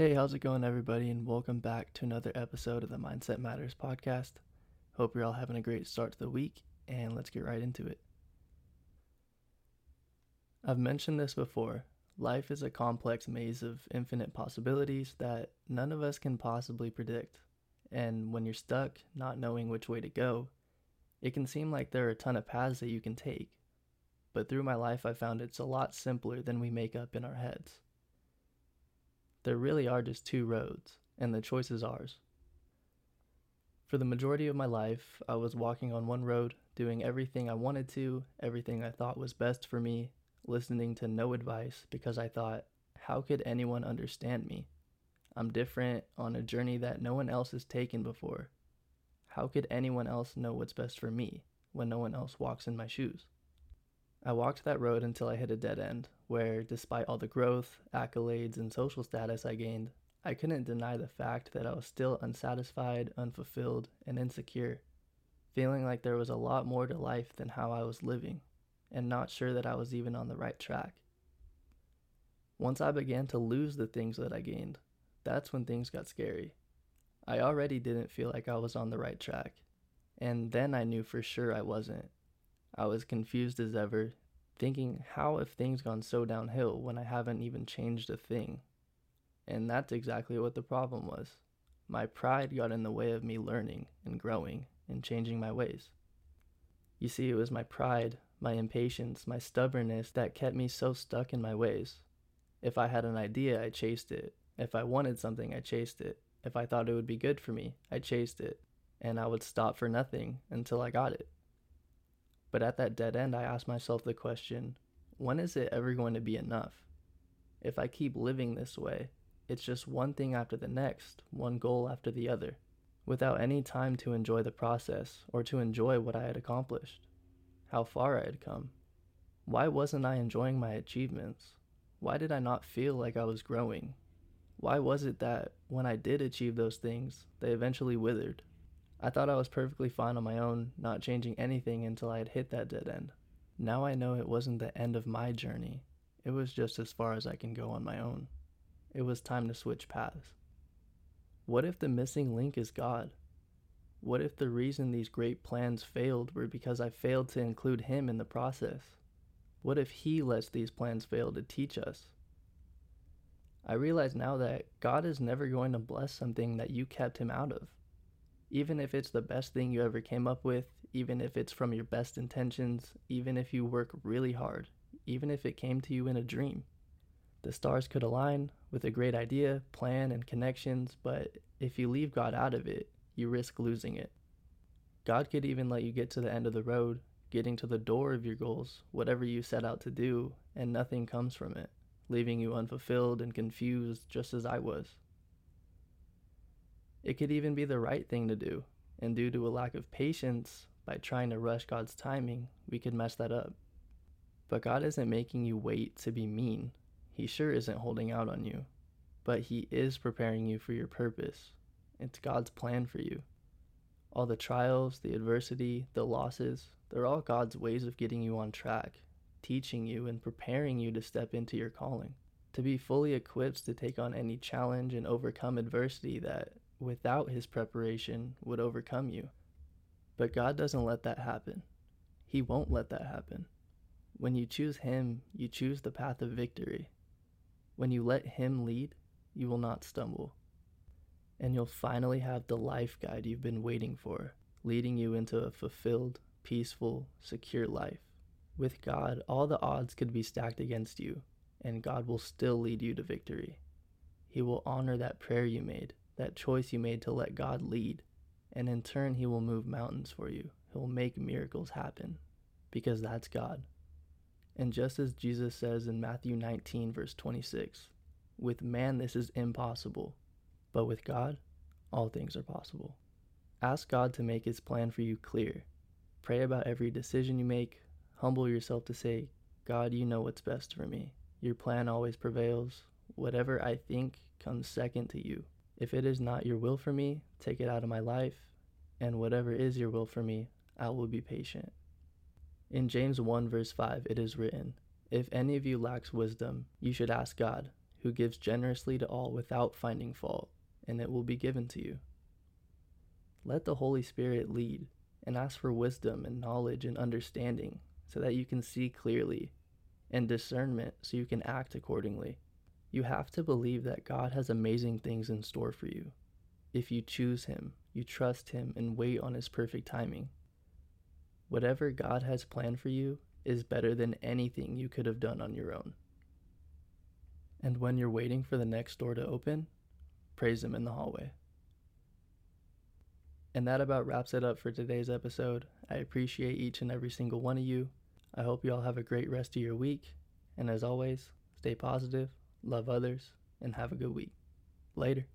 Hey, how's it going, everybody, and welcome back to another episode of the Mindset Matters podcast. Hope you're all having a great start to the week, and let's get right into it. I've mentioned this before. Life is a complex maze of infinite possibilities that none of us can possibly predict. And when you're stuck, not knowing which way to go, it can seem like there are a ton of paths that you can take. But through my life, I found it's a lot simpler than we make up in our heads. There really are just two roads, and the choice is ours. For the majority of my life, I was walking on one road, doing everything I wanted to, everything I thought was best for me, listening to no advice because I thought, how could anyone understand me? I'm different on a journey that no one else has taken before. How could anyone else know what's best for me when no one else walks in my shoes? I walked that road until I hit a dead end, where, despite all the growth, accolades, and social status I gained, I couldn't deny the fact that I was still unsatisfied, unfulfilled, and insecure, feeling like there was a lot more to life than how I was living, and not sure that I was even on the right track. Once I began to lose the things that I gained, that's when things got scary. I already didn't feel like I was on the right track, and then I knew for sure I wasn't I was confused as ever, thinking, how have things gone so downhill when I haven't even changed a thing? And that's exactly what the problem was. My pride got in the way of me learning and growing and changing my ways. You see, it was my pride, my impatience, my stubbornness that kept me so stuck in my ways. If I had an idea, I chased it. If I wanted something, I chased it. If I thought it would be good for me, I chased it. And I would stop for nothing until I got it. But at that dead end, I asked myself the question when is it ever going to be enough? If I keep living this way, it's just one thing after the next, one goal after the other, without any time to enjoy the process or to enjoy what I had accomplished, how far I had come. Why wasn't I enjoying my achievements? Why did I not feel like I was growing? Why was it that when I did achieve those things, they eventually withered? I thought I was perfectly fine on my own, not changing anything until I had hit that dead end. Now I know it wasn't the end of my journey, it was just as far as I can go on my own. It was time to switch paths. What if the missing link is God? What if the reason these great plans failed were because I failed to include Him in the process? What if He lets these plans fail to teach us? I realize now that God is never going to bless something that you kept Him out of even if it's the best thing you ever came up with, even if it's from your best intentions, even if you work really hard, even if it came to you in a dream. The stars could align with a great idea, plan, and connections, but if you leave God out of it, you risk losing it. God could even let you get to the end of the road, getting to the door of your goals, whatever you set out to do, and nothing comes from it, leaving you unfulfilled and confused just as I was. It could even be the right thing to do, and due to a lack of patience, by trying to rush God's timing, we could mess that up. But God isn't making you wait to be mean. He sure isn't holding out on you. But He is preparing you for your purpose. It's God's plan for you. All the trials, the adversity, the losses, they're all God's ways of getting you on track, teaching you and preparing you to step into your calling, to be fully equipped to take on any challenge and overcome adversity that without his preparation would overcome you. But God doesn't let that happen. He won't let that happen. When you choose Him, you choose the path of victory. When you let Him lead, you will not stumble. And you'll finally have the life guide you've been waiting for, leading you into a fulfilled, peaceful, secure life. With God, all the odds could be stacked against you, and God will still lead you to victory. He will honor that prayer you made that choice you made to let God lead. And in turn, He will move mountains for you. He'll make miracles happen because that's God. And just as Jesus says in Matthew 19, verse 26, with man this is impossible, but with God, all things are possible. Ask God to make His plan for you clear. Pray about every decision you make. Humble yourself to say, God, you know what's best for me. Your plan always prevails. Whatever I think comes second to you. If it is not your will for me, take it out of my life, and whatever is your will for me, I will be patient. In James 1, verse 5, it is written, If any of you lacks wisdom, you should ask God, who gives generously to all without finding fault, and it will be given to you. Let the Holy Spirit lead and ask for wisdom and knowledge and understanding so that you can see clearly, and discernment so you can act accordingly. You have to believe that God has amazing things in store for you. If you choose Him, you trust Him, and wait on His perfect timing. Whatever God has planned for you is better than anything you could have done on your own. And when you're waiting for the next door to open, praise Him in the hallway. And that about wraps it up for today's episode. I appreciate each and every single one of you. I hope you all have a great rest of your week. And as always, stay positive, love others, and have a good week. Later.